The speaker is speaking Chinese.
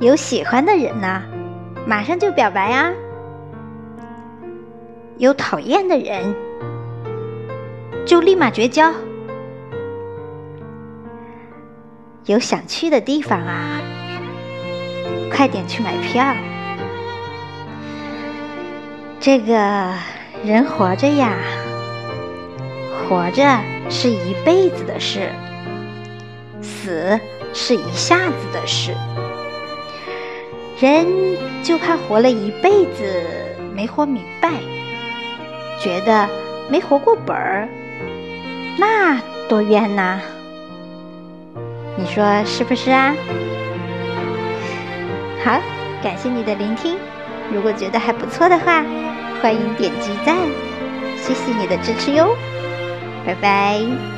有喜欢的人呢，马上就表白啊；有讨厌的人，就立马绝交。有想去的地方啊，快点去买票。这个人活着呀，活着是一辈子的事，死是一下子的事。人就怕活了一辈子没活明白，觉得没活过本儿，那多冤呐！你说是不是啊？好，感谢你的聆听。如果觉得还不错的话，欢迎点击赞，谢谢你的支持哟，拜拜。